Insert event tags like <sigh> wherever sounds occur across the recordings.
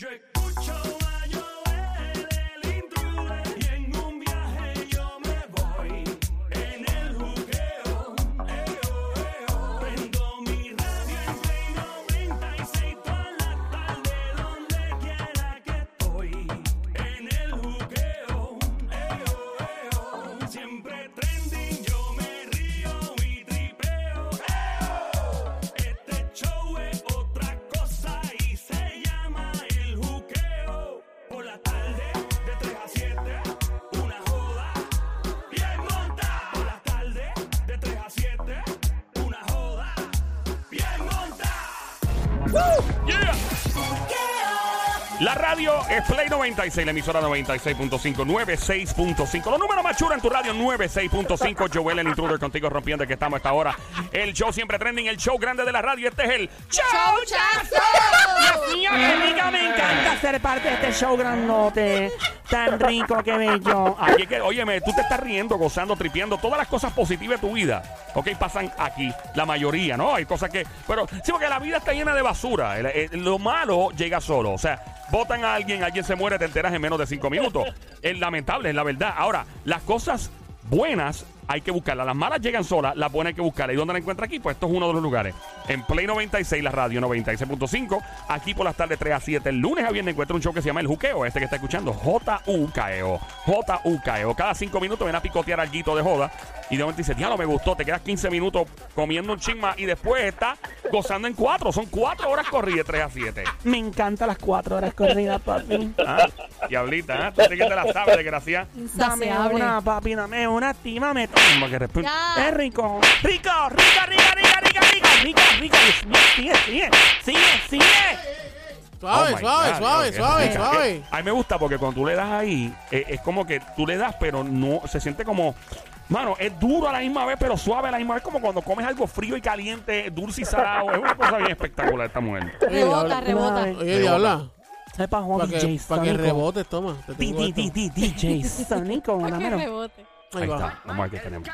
Yo escucho La radio es Play 96, la emisora 96.5, 96.5. Los números más chulos en tu radio, 96.5. Joel, el intruder contigo rompiendo que estamos a esta hora. El show siempre trending, el show grande de la radio. Este es el Show Dios mío, me encanta ser parte de este show grandote. Tan rico, qué bello. Aquí es óyeme, tú te estás riendo, gozando, tripeando. Todas las cosas positivas de tu vida, ok, pasan aquí. La mayoría, ¿no? Hay cosas que. Pero sí, porque la vida está llena de basura. Lo malo llega solo. O sea, votan a alguien, alguien se muere, te enteras en menos de cinco minutos. Es lamentable, es la verdad. Ahora, las cosas buenas hay que buscarlas. Las malas llegan solas, las buenas hay que buscarlas. ¿Y dónde la encuentra aquí? Pues esto es uno de los lugares. En Play 96, la radio 96.5. Aquí por las tardes 3 a 7. El lunes a viernes encuentra un show que se llama El Juqueo. Este que está escuchando, J-U-K-E-O. J-U-K-E-O. Cada 5 minutos ven a picotear algo de joda. Y de momento dice, diablo, me gustó. Te quedas 15 minutos comiendo un chisma y después está gozando en 4. Son 4 horas corridas 3 a 7. Me encantan las cuatro horas corridas, papi. Ah, diablita, ¿eh? Tú sí que te la sabes, desgracia. Dame una, papi, dame una, tímame. toma, que resp-. Es rico. Rico, rica, rica, rica, rica, rica, rica, rica. Sigue, sigue, sigue, sigue. Suave, Oh suave, God, suave, suave, suave. Eh, A mí me gusta porque cuando tú le das ahí, eh, es como que tú le das, pero no se siente como. Mano, es duro a la misma vez, pero suave a la misma vez. Como cuando comes algo frío y caliente, dulce y salado. Es una cosa bien espectacular esta mujer. Rebota, rebota. Oye, diabla. Sepa Juan Para que, DJ pa' que rebotes, toma. DJ Para que dámelo. <laughs> rebote. Ahí está. Vamos a ver qué tenemos.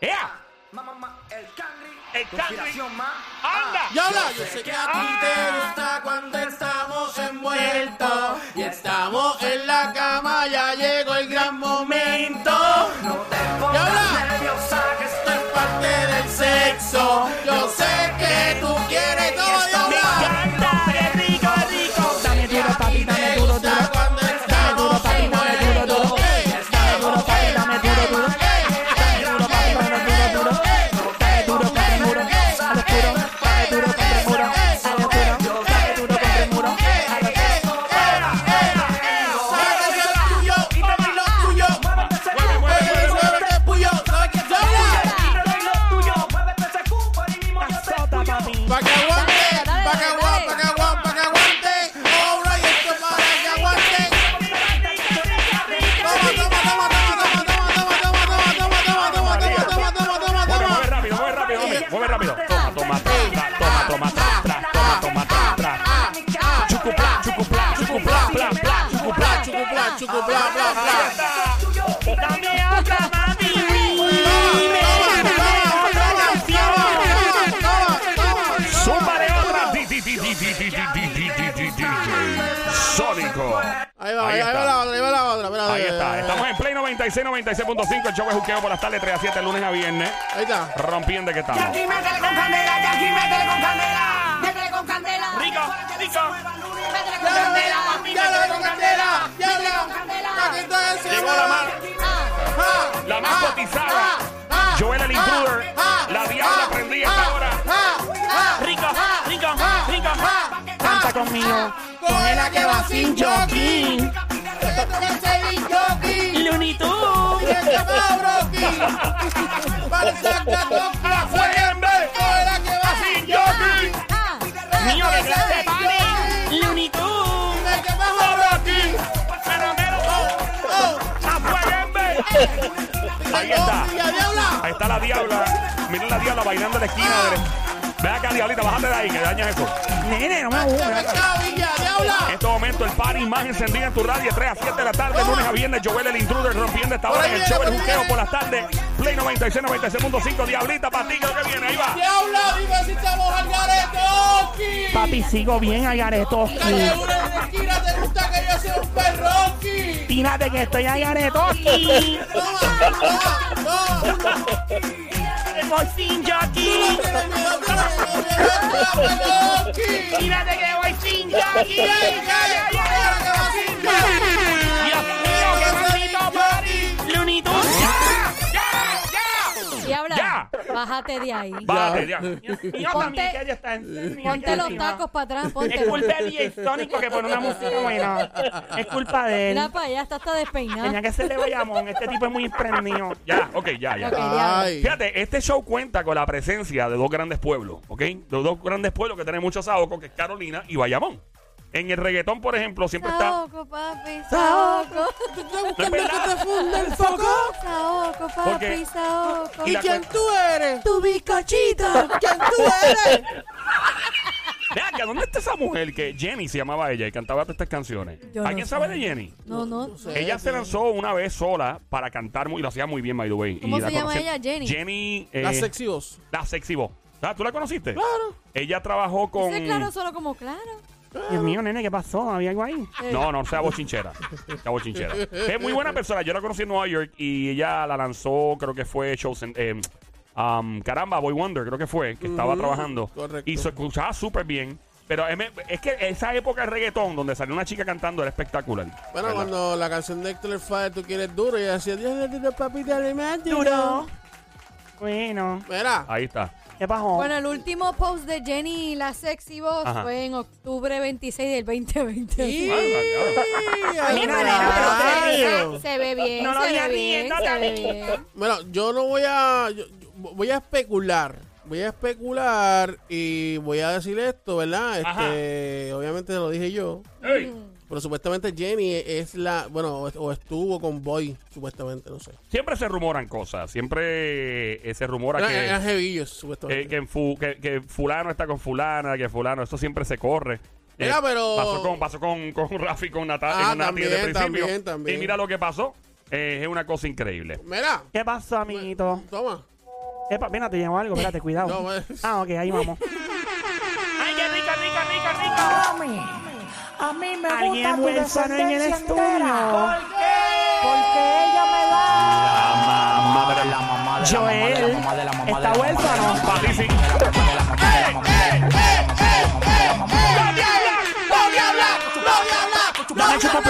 ¡Ea! el cangri, El cangri. ¡Anda! Diabla, yo sé que a ti te gusta cuando estamos envueltos y estamos en la cama, ya llegó el gran momento. Yo sé que tú quieres rápido. Toma, toma, toma, toma, toma. 96, 96.5. El show es juqueo por las tardes 3 a 7, lunes a viernes. Ahí está. Rompiendo que estamos. Jackie, métele con candela, Jackie, métele con candela. Métele con candela. Rico, rico. Métele con candela, métele con con candela. Métele con candela. Llegó la más, Ah, la más ah, cotizada. ah, Joel el intruder. La diabla ah, prendí esta ah, hora. ah, ah, Rico, rico, rico. Canta conmigo. Coge la que va sin jockey. Looney Tunes. Y va brocky. Toca fuerte. Coge la que va sin jockey. Mío de clase party. Looney Tunes. El que va brocky. Oh, Ahí está. la. Ahí está la diabla. Miren la diabla bailando en la esquina. de- Ve acá, diablita, bájate de ahí, que dañas eso. Nene, no me gusta. Momento, el party más encendido en tu radio, 3 a 7 de la tarde, lunes a viernes, Joel el intruder rompiendo esta hora en el show El Juqueo por las tardes. Play 96, 96.5, diablita, para ti, que lo que viene, ahí va. Diabla, dime si estamos al garete. Oki. Papi, sigo bien a Garetoski. Calle una en la esquina te ese es un perroqui! Fíjate que estoy allá de Toki. ¡Toma! ¡No! ¡No! Voy sin jockey. Fíjate que voy sin jockey. Diabla, Ya. bájate de ahí. Bájate, ya. Mío, Ponte- mami, que ella está en Ponte los tacos para atrás, Es ponte. culpa de DJ Sonic porque pone una música buena. Es culpa de él. Mira para allá, está hasta despeinado. Tenía que ser de Bayamón. Este tipo es muy emprendido. Ya, ok, ya, ya. Ok, diabla. Ay. Fíjate, este show cuenta con la presencia de dos grandes pueblos, ¿ok? De dos grandes pueblos que tienen mucho saoco, que es Carolina y Bayamón. En el reggaetón, por ejemplo, siempre está... Saoco, papi, saoco. ¿No es verdad? te funde el foco? Saoco, Porque- papi, saoco. Y ¿Y la quién tú eres? Tu bizcochito. ¿Quién tú eres? Ve acá, ¿dónde está esa mujer que Jenny se llamaba ella y cantaba todas estas canciones? Yo no ¿Alguien sé. sabe de Jenny? No, no. Ella se lanzó una vez sola para cantar muy, y lo hacía muy bien, by the way. ¿Cómo Y la se llama conocí- ella? Jenny. Jenny. eh, La sexy voz. La sexy voz. Ah, ¿Tú la conociste? Claro. Ella trabajó con. Claro solo como claro. Dios mío, nene, ¿qué pasó? ¿Había algo ahí? No, no, sea bochinchera. Sea bochinchera. Es muy buena persona. Yo la conocí en Nueva York y ella la lanzó, creo que fue Chosen. eh, um, caramba, Boy Wonder, creo que fue, que estaba trabajando. correcto. Y se escuchaba súper bien. Pero es, que esa época de reggaetón donde salió una chica cantando era espectacular. Bueno, ¿verdad? cuando la canción de Héctor Father, tú quieres duro, y decía, Dios le duro, papi, dale más duro. Duro. Bueno, Mira, Ahí está. ¿Qué pasó? Bueno, el último post de Jenny, la sexy voz, Ajá. fue en octubre 26 del 2020. y... Ah, ay, Mira, nena, pero te rayo. dice- Se ve bien, No lo se ve bien, se ve David. bien. Bueno, yo no voy a... yo- yo voy a especular. Voy a especular y voy a decir esto, ¿verdad? Este, obviamente lo dije yo. Pero supuestamente Jenny es la... Bueno, o estuvo con Boy, supuestamente, no sé. Siempre se rumoran cosas. Siempre eh, se rumora que. eran heavillos, que, supuestamente. que, en fu- que- que fulano está con fulana, que fulano, esto siempre se corre. Eh, Mira, pero- Pasó con, pasó con, con <laughs> Rafi, con Natalia, Ah, con Nati también, desde el principio. también, también. Y mira lo que pasó. Eh, es una cosa increíble. Mira, ¿Qué pasó, amiguito? toma. Epa, mira, te llegó algo, <laughs> espérate, cuidado. No, pues. Ah, ok, ahí vamos. <laughs> Alguien huérfano en el estudio. entera. Porque ella me da. Mamá de la mamá Joel está huérfano. Papi, sí. Dame chupa pla pla, chupa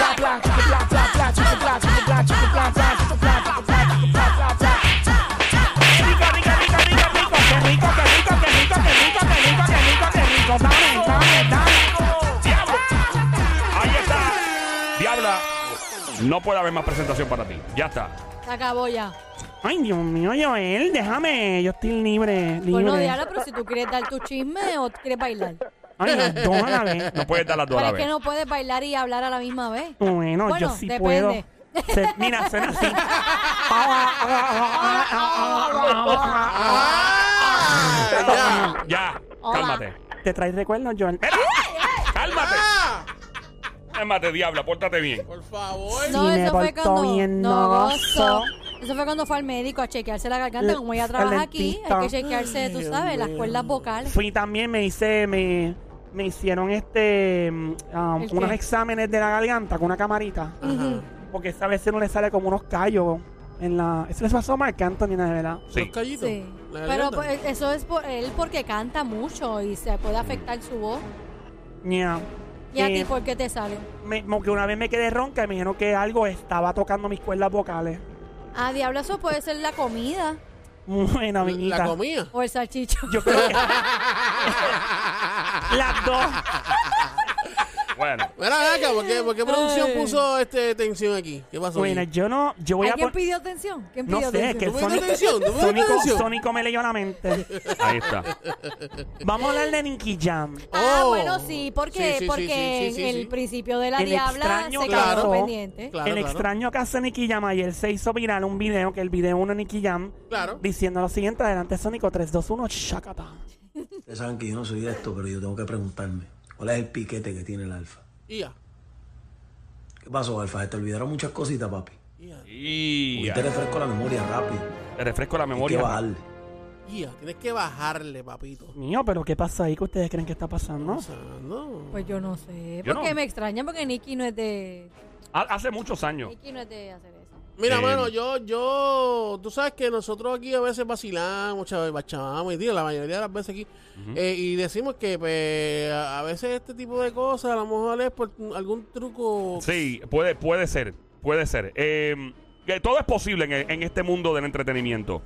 No puede haber más presentación para ti. Ya está. Se acabó ya. Ay, Dios mío, Joel, déjame. Yo estoy libre, libre. Bueno, Diana, pero si tú quieres dar tu chisme o quieres bailar. Ay, las dos a la vez. <laughs> No puedes dar las dos a Pero la es que no puedes bailar y hablar a la misma vez. Bueno, yo Bueno, sí depende. puedo. Se- mira, suena así. ¡Ah! <laughs> ¡Ya! Ya. Hola. Cálmate. ¿Te traes recuerdos, Joel? Mira. Cálmate. Diabla. Pórtate bien. Por favor. No, me eso fue portó cuando. bien, no no gozo. Eso fue cuando fue al médico a chequearse la garganta. Como ella al trabaja aquí, dentista. hay que chequearse, tú sabes, las cuerdas vocales. Fui también, me hice, me, me hicieron este, mm, um, ¿El qué? unos exámenes de la garganta con una camarita. Porque esa vez no le sale como unos callos en la... Eso les pasó a Marc Anthony, de verdad. Sí. Los callitos. Sí. La Pero garganta. pues, eso es por él porque canta mucho y se puede afectar su voz. Yeah. ¿Y a Eh, ti por qué te sale? me- como que una vez me quedé ronca y me dijeron que algo estaba tocando mis cuerdas vocales. Ah, diablo, eso puede ser la comida Bueno, La amiguita. comida. o el salchicho. Yo creo que <laughs> <laughs> las dos. Bueno. <laughs> Mira, acá, ¿por qué, por qué producción Ay. puso este tensión aquí? ¿Qué pasó? Bueno, aquí? yo no, yo voy a ¿Alguien pon- pidió atención? ¿Quién No pidió sé, atención? que el ¿Tú me Sónico, atención? ¿Tú me Sónico, atención? Sónico me leyó la mente. <laughs> Ahí está. Vamos a hablar de Nicky Jam. Ah, Oh. bueno, sí, porque, Sí, sí, sí, porque sí, sí, sí, el sí. principio de la El diabla extraño se Claro. quedó pendiente. Claro, el claro. extraño caso de Nicky Jam ayer se hizo viral un video, que el video uno de Nicky Jam, Claro. diciendo lo siguiente, adelante Sónico, 3, 2, 1, shakata. Ustedes saben que yo no soy de esto, pero yo tengo que preguntarme, ¿cuál es el piquete que tiene el alfa? Ya. ¿Qué pasó, alfa? Te olvidaron muchas cositas, papi. Y ya. Te refresco la memoria rápido. te refresco la Hay que memoria. bajarle. energía. Tienes que bajarle, papito. Mío, pero ¿qué pasa ahí que ustedes creen que está pasando? O sea, no. Pues yo no sé. Yo Porque no. me extraña porque Nicky no es de. Ha- Hace muchos años. Nicky no es de hacer eso. Mira, Eh, mano, yo, yo, tú sabes que nosotros aquí a veces vacilamos, chaval, bachamamos, y digo, la mayoría de las veces aquí, eh, y decimos que pues, a veces este tipo de cosas a lo mejor es por algún truco. Sí, puede, puede ser. Puede ser. Eh, todo es posible en, en este mundo del entretenimiento.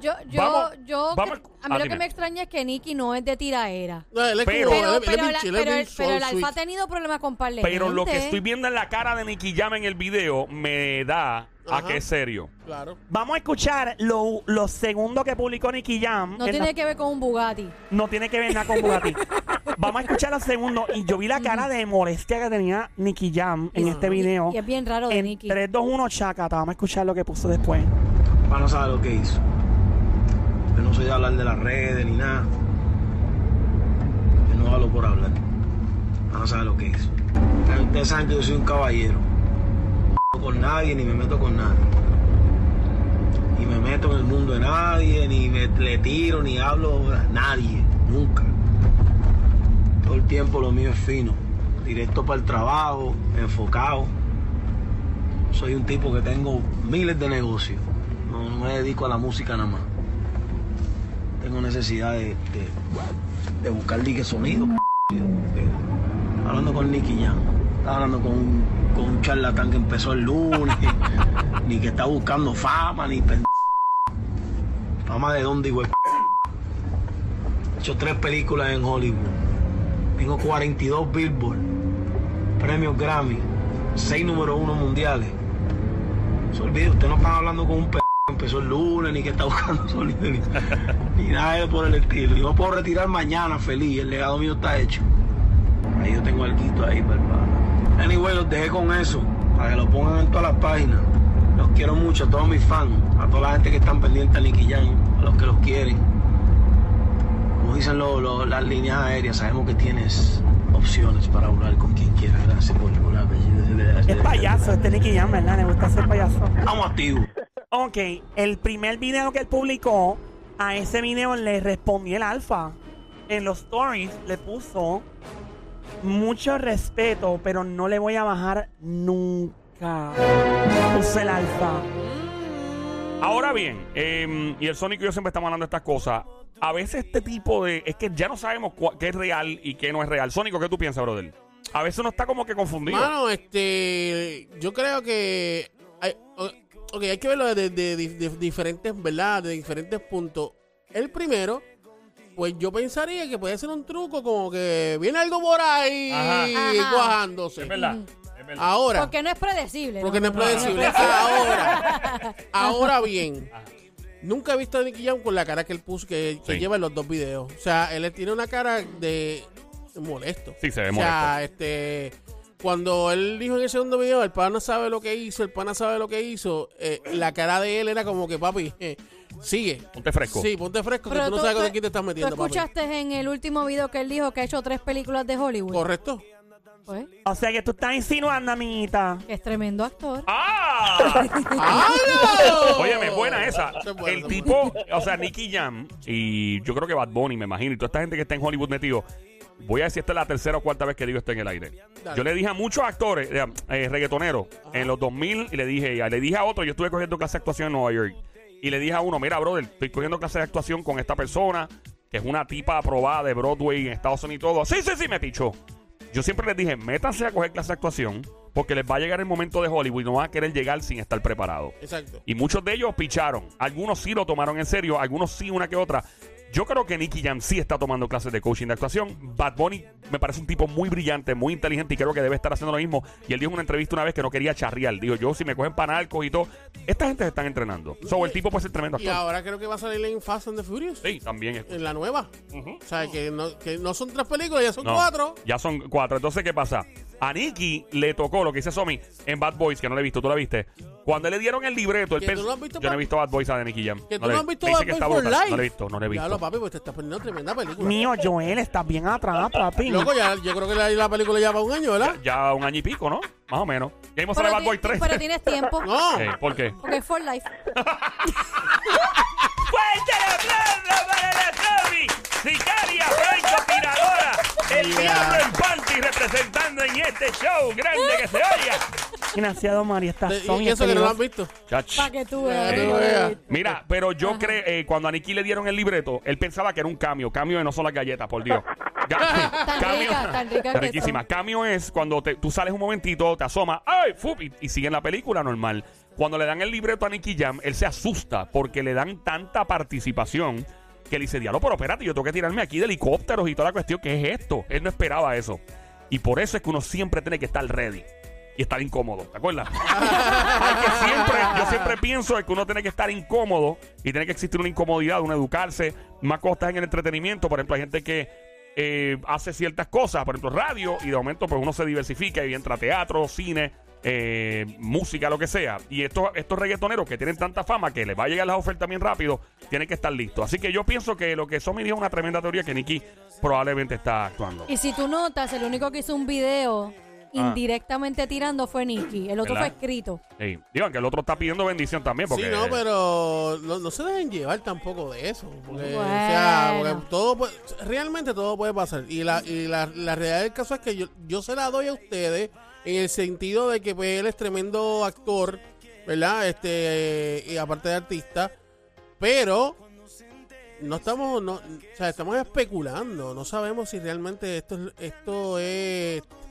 Yo, yo, Vamos- yo. vamos- a mí ah, lo dime. que me extraña es que Nicky no es de tiraera. No, él es Pero- él- la- el, pero el soul Alfa ha tenido problemas con par de pero lo que estoy viendo en la cara de Nicky Jam en el video me da a que es serio. Claro. Vamos a escuchar lo, lo segundo que publicó Nicky Jam. No en tiene la- que ver con un Bugatti. no tiene que ver nada con Bugatti. <laughs> Vamos a escuchar lo segundo. Y yo vi la cara de molestia que tenía Nicky Jam en Y- este video. Y es bien raro de En Nicky. 3, 2, 1, chacata. Vamos a escuchar lo que puso después. Para no saber lo que hizo. Yo no soy de hablar de las redes ni nada. Yo no hablo por hablar. No saber lo que hizo. Ustedes saben que yo soy un caballero. No con nadie ni me meto con nadie. Ni me meto en el mundo de nadie, ni me le tiro, ni hablo a nadie. Nunca. Todo el tiempo lo mío es fino. Directo para el trabajo, enfocado. Soy un tipo que tengo miles de negocios. No me dedico a la música nada más. Tengo necesidad de, de, de buscar sonido. De- hablando con Nicky Jam. Estaba hablando con un, con un charlatán que empezó el lunes. <laughs> ni que está buscando fama, ni. Fama de dónde, güey. He hecho tres películas en Hollywood. Tengo 42 Billboard. Premios Grammy. Seis número uno mundiales. Se olvide, usted no está hablando con un p que empezó el lunes, ni que está buscando <laughs> sonido, ni, ni nada de por el estilo. Yo me puedo retirar mañana feliz, el legado mío está hecho. Ahí yo tengo algo ahí, ¿verdad? Anyway, los dejé con eso, para que lo pongan en todas las páginas. Los quiero mucho, a todos mis fans, a toda la gente que están pendientes a Nicky Jam, a los que los quieren. Como dicen lo- lo- las líneas aéreas, sabemos que tienes opciones para hablar con quien quiera. Gracias por, la Es payaso este Nicky Jam, ¿verdad? Le gusta ser payaso. Estamos activos. Ok, el primer video que él publicó, a ese video le respondió el alfa. En los stories le puso mucho respeto, pero no le voy a bajar nunca. Puso el alfa. Ahora bien, eh, y el Sonic y yo siempre estamos hablando de estas cosas. A veces este tipo de. Es que ya no sabemos qué es real y qué no es real. Sónico, ¿qué tú piensas, brother? A veces uno está como que confundido. Mano, este, yo creo que ok, hay que verlo de, de- de- de diferentes, ¿verdad? De diferentes puntos. El primero, pues yo pensaría que puede ser un truco como que viene algo por ahí Ajá. Ajá. cuajándose. es verdad. Es verdad. Ahora, Porque no es predecible. porque no es no, predecible. Ahora, <laughs> ahora bien, nunca he visto a Nicky Jam con la cara que él puso, que, que Sí. lleva en los dos videos. O sea, él tiene una cara de molesto. Sí, se ve O sea, este. Cuando él dijo en el segundo video, el pana sabe lo que hizo, el pana sabe lo que hizo, eh, la cara de él era como que, papi, eh, <laughs> sigue. Ponte fresco. Sí, ponte fresco, que Pero tú no sabes tú- con quién te estás ¿Tú metiendo, papi. escuchaste en el último video que él dijo que ha hecho tres películas de Hollywood? ¿Correcto? Pues, O sea que tú estás insinuando, amiguita. que es tremendo actor. ¡Ah! ¡Hala! Óyeme, buena esa. <laughs> Esa es buena, El tipo, o sea, Nicky Jam y yo creo que Bad Bunny, me imagino, y toda esta gente que está en Hollywood metido. Voy a decir, esta es la tercera o cuarta vez que digo esto en el aire. Dale. Yo le dije a muchos actores, eh, eh, reggaetoneros, en los 2000, y le dije, le dije a otro, yo estuve cogiendo clase de actuación en Nueva York, y le dije a uno, mira, brother, estoy cogiendo clase de actuación con esta persona, que es una tipa aprobada de Broadway en Estados Unidos y todo. Sí, sí, sí, me pichó. Yo siempre les dije, métanse a coger clase de actuación, porque les va a llegar el momento de Hollywood y no van a querer llegar sin estar preparados. Exacto. Y muchos de ellos picharon. Algunos sí lo tomaron en serio, algunos sí, una que otra. Yo creo que Nicky Jam sí está tomando clases de coaching de actuación. Bad Bunny me parece un tipo muy brillante, muy inteligente y creo que debe estar haciendo lo mismo. Y él dijo en una entrevista una vez que no quería charrear. Dijo, yo si me cogen panalcos y todo, esta gente se están entrenando. So, el tipo puede ser tremendo Y actor. ahora creo que va a salir en Fast and the Furious. Sí, también. En la nueva. O sea, que no, que no son tres películas, ya son No, cuatro. Ya son cuatro. Entonces, ¿qué pasa? A Nicky le tocó lo que dice Somi en Bad Boys, que no le he visto, tú la viste. Cuando le dieron el libreto, él ¿Que tú pensó. no has visto, yo no he visto Bad Boys a de Nicky Jam. Que No tú le- no has visto Bad que Boy está for brutal. Life. No lo he visto, no lo he visto. Ya lo, papi, pues te estás perdiendo tremenda película. Mío, Joel, estás bien atrás, papi. Loco, ya, yo creo que la, la película ya va un año, ¿verdad? Ya un año y pico, ¿no? Más o menos. Ya hemos sale Bad Boy ti- 3. pero tienes tiempo. <laughs> No. ¿Por qué? Porque es for life. <laughs> <laughs> ¡Fuerte el aplauso para en este show grande que se oiga. Gracias, estás De- son y eso que no lo han visto. Chach. Para que tú veas. Mira, pero yo creo, eh, cuando a Nicky le dieron el libreto, él pensaba que era un cambio. Cambio de no son las galletas, por Dios. <laughs> Ga- Tan rica, tan rica que riquísima. son. Cambio es cuando te- tú sales un momentito, te asomas, ¡ay! fup, y, y siguen la película normal. Cuando le dan el libreto a Nicky Jam, él se asusta porque le dan tanta participación que le dice, diablo, pero espérate, yo tengo que tirarme aquí de helicópteros y toda la cuestión. ¿Qué es esto? Él no esperaba eso. Y por eso es que uno siempre tiene que estar ready y estar incómodo, ¿te acuerdas? <laughs> Hay que siempre, yo siempre pienso que uno tiene que estar incómodo y tiene que existir una incomodidad, uno educarse, más cosas en el entretenimiento. Por ejemplo, hay gente que eh, hace ciertas cosas, por ejemplo, radio, y de momento pues uno se diversifica y entra a teatro, cine, eh, música, lo que sea. Y estos, estos reggaetoneros que tienen tanta fama que les va a llegar las ofertas bien rápido, tienen que estar listos. Así que yo pienso que lo que Somi dijo es una tremenda teoría que Nicky probablemente está actuando. Y si tú notas, el único que hizo un video. Indirectamente tirando fue Nicky. El otro ¿Verdad? fue escrito. Sí. Digan que el otro está pidiendo bendición también porque... Sí, no, pero no, no se deben llevar tampoco de eso. Porque, o sea, porque todo puede- realmente todo puede pasar. Y la, y la, la realidad del caso es que yo, yo se la doy a ustedes en el sentido de que pues, él es tremendo actor, ¿verdad? Este, y aparte de artista, pero no estamos, no, o sea, estamos especulando, no sabemos si realmente esto, es- esto es, <laughs>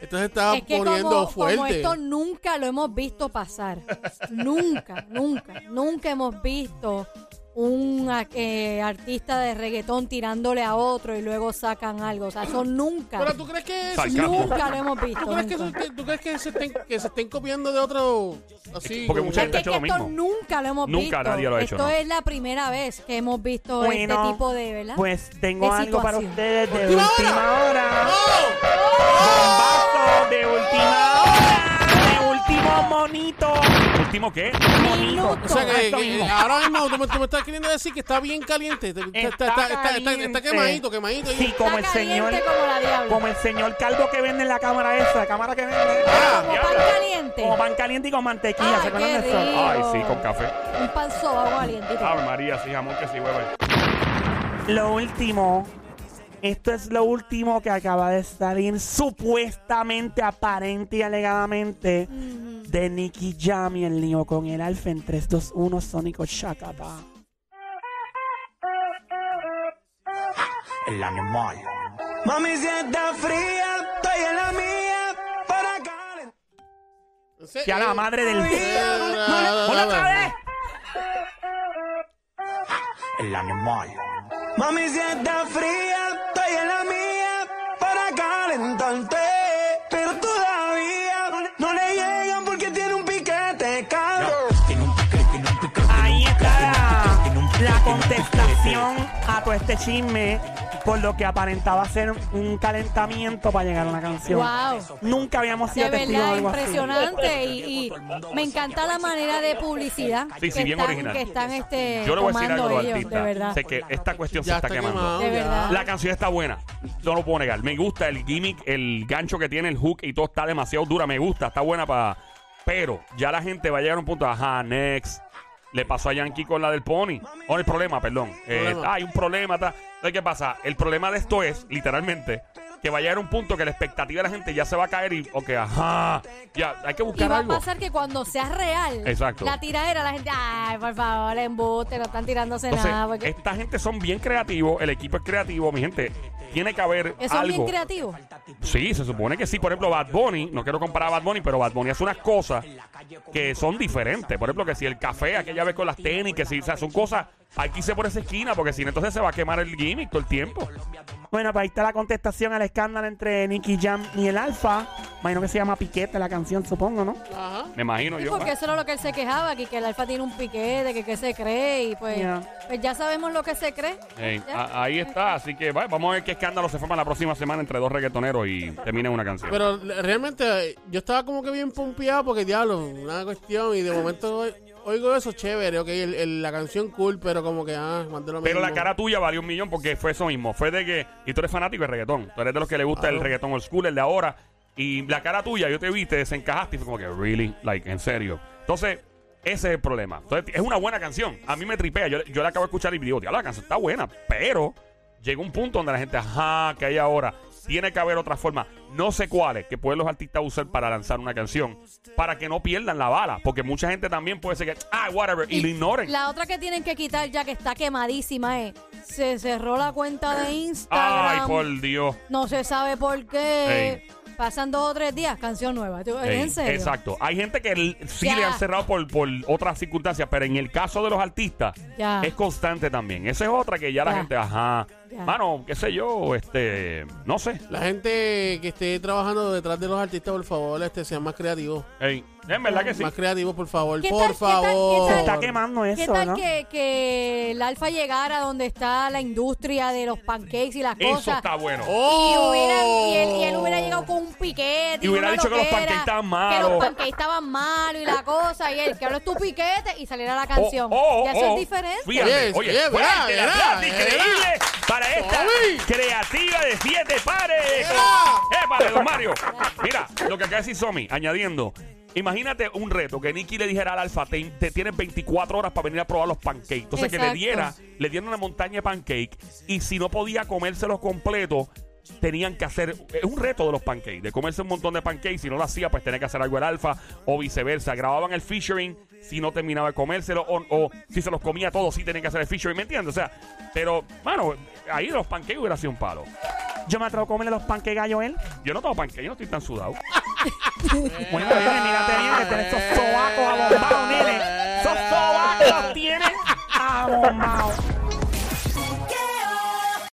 esto se está es que poniendo como, fuerte. como esto nunca lo hemos visto pasar. nunca, nunca, nunca hemos visto un a- eh, artista de reggaetón tirándole a otro y luego sacan algo. O sea, eso nunca. Pero tú crees que eso-. Nunca lo hemos visto. ¿Tú crees, que eso nunca. tú crees que se estén, que se estén copiando de otro así? Porque mucha gente que, ha hecho que lo esto mismo. nunca lo hemos Nunca visto. nadie lo ha hecho, Esto ¿no? es la primera vez que hemos visto Bueno, este tipo de, ¿verdad? Pues tengo de algo para ustedes de ¡Última última hora. ¡Oh! Bombazo ¿Último qué? Monito. O sea que, Esto que mismo. ahora mismo tú me, tú me estás queriendo decir que está bien caliente. Está, está, está, está, está- caliente. está quemadito, quemadito. Sí, como el Está señor. caliente como la diabla. Como el señor calvo que vende en la cámara esa, la cámara que vende. Como diablo. pan caliente. Como pan caliente y con mantequilla, Ay, ¿se acuerdan qué de eso? rico. Ay, sí, con café. Un pan sobao calientito. Ave María, sí, jamón que sí, hueve. Lo último, esto es lo último que acaba de salir supuestamente, aparente y alegadamente de Nicky Jam y el lío con el Alfa en 321 Sónico Chacapa. El animal. Mami, si está fría, estoy en la mía para calentar. Que a la madre del... ¡Hola ¡Hola otra vez! El animal. Mami, si está fría, estoy en la mía para calentarte. Pero todavía no le llegan porque tiene un piquete, cabrón. Ahí está la, contestación a todo este chisme por lo que aparentaba ser un calentamiento para llegar a una canción. Wow. Nunca habíamos De sido testigos de verdad, algo así. impresionante. Y, y me encanta la manera de publicidad Sí, sí, que, bien están, original. que están este, Yo le voy a decir algo ellos, artistas. de verdad. Sé que esta cuestión se Ya está, está quemando. quemado. De verdad. La canción está buena. No lo puedo negar. Me gusta el gimmick, el gancho que tiene, el hook y todo está demasiado dura. Me gusta, está buena para. Pero ya la gente va a llegar a un punto. Ajá, next. Le pasó a Yankee con la del Pony. O el problema, perdón. Eh, Problema. hay un problema. ta- Entonces, ¿qué pasa? El problema de esto es, literalmente, que va a llegar a un punto que la expectativa de la gente ya se va a caer y, ok, ajá. Ya, hay que Y buscar va a algo. pasar que cuando sea real, Exacto. la tiradera, la gente, ay, por favor, embuste, no están tirándose Entonces, nada. Porque esta gente son bien creativos, el equipo es creativo, mi gente. Tiene que haber que son algo. bien creativos. Sí, se supone que sí. Por ejemplo, Bad Bunny, no quiero comparar a Bad Bunny, pero Bad Bunny hace unas cosas que son diferentes. Por ejemplo, que si el café, aquella vez con las tenis, que si, o sea, son cosas, aquí se por esa esquina, porque si no, entonces se va a quemar el gimmick todo el tiempo. Bueno, pues ahí está la contestación al escándalo entre Nicky Jam y el Alfa. Imagino que se llama Piquete la canción, supongo, ¿no? Ajá. Me imagino Sí, yo. porque eso era lo que él se quejaba, que, que el alfa tiene un piquete, que, que se cree, y pues, Ya. pues ya sabemos lo que se cree. Ey, Ya. a- ahí está, así que va, vamos a ver qué escándalo se forma la próxima semana entre dos reggaetoneros y termina en una canción. Pero le- realmente eh, yo estaba como que bien pompeado porque diablo, una cuestión y de momento oigo eso chévere, ok, el- el- la canción cool, pero como que ah, lo Pero la cara tuya valió un millón porque fue eso mismo. Fue de que. Y tú eres fanático de reggaetón. Tú eres de los que le gusta el reggaetón old school, el de ahora. Y la cara tuya, yo te vi, te desencajaste y fue como que, really, like, en serio. Entonces, ese es el problema. Entonces, es una buena canción. A mí me tripea. Yo, yo la acabo de escuchar y digo, "Diablo, la canción está buena. Pero llega un punto donde la gente, ajá, que hay ahora. Tiene que haber otra forma. No sé cuáles que pueden los artistas usar para lanzar una canción. Para que no pierdan la bala. Porque mucha gente también puede ser que, ah, whatever, y, lo ignoren. La otra que tienen que quitar ya que está quemadísima es, se cerró la cuenta de Instagram. Ay, por Dios. No se sabe por qué. Pasan dos o tres días, canción nueva. ¿Tú- ¿Es Ey, en serio? Exacto. Hay gente que sí Ya. le han cerrado por, por otras circunstancias, pero en el caso de los artistas Ya. es constante también. Esa es otra que ya, la gente, ajá. Mano, qué sé yo, este, no sé. La gente que esté trabajando detrás de los artistas, por favor, este sean más creativos. Ey, es verdad que sí. Más creativos, por favor, ¿Qué por tal, qué tal, qué favor. tal? Se está quemando ¿Qué eso, tal ¿no? que, que el alfa llegara donde está la industria de los pancakes y las Eso cosas? está bueno. Y, ¡Oh! hubiera, y, él, y él hubiera llegado con un piquete. Y hubiera una dicho que los loquera, pancakes estaban Que malos. los pancakes estaban malos y la cosa. Y él, que ahora es tu piquete y saliera la Oh, canción. oh, y eso oh. es diferente. Fíjate, Oye, oye, oye, fuerte, verá, el verá, aplauso verá. increíble para esta creativa de siete pares. ¡Épale, don Mario! Mira, lo que de decir Somi, añadiendo. Imagínate un reto que Nicky le dijera al Alfa, te, te tienes 24 horas para venir a probar los pancakes. Entonces que le Exacto. diera, le dieron una montaña de pancakes y si no podía comérselos completos, tenían que hacer, es un reto de los pancakes, de comerse un montón de pancakes, si no lo hacía, pues tenía que hacer algo el Alfa o viceversa. Grababan el featuring si no terminaba de comérselo o, o si se los comía todos, sí tenían que hacer el featuring, ¿me entiendes? O sea, pero, mano, ahí los pancakes hubiera sido un palo. Yo me atrevo a comerle los pancakes a Joel. Yo no tengo pancakes, yo no estoy tan sudado. <laughs> Bueno, nene, mírate bien que tienes esos sobacos abombados, nene. Esos sobacos los tienes abombados.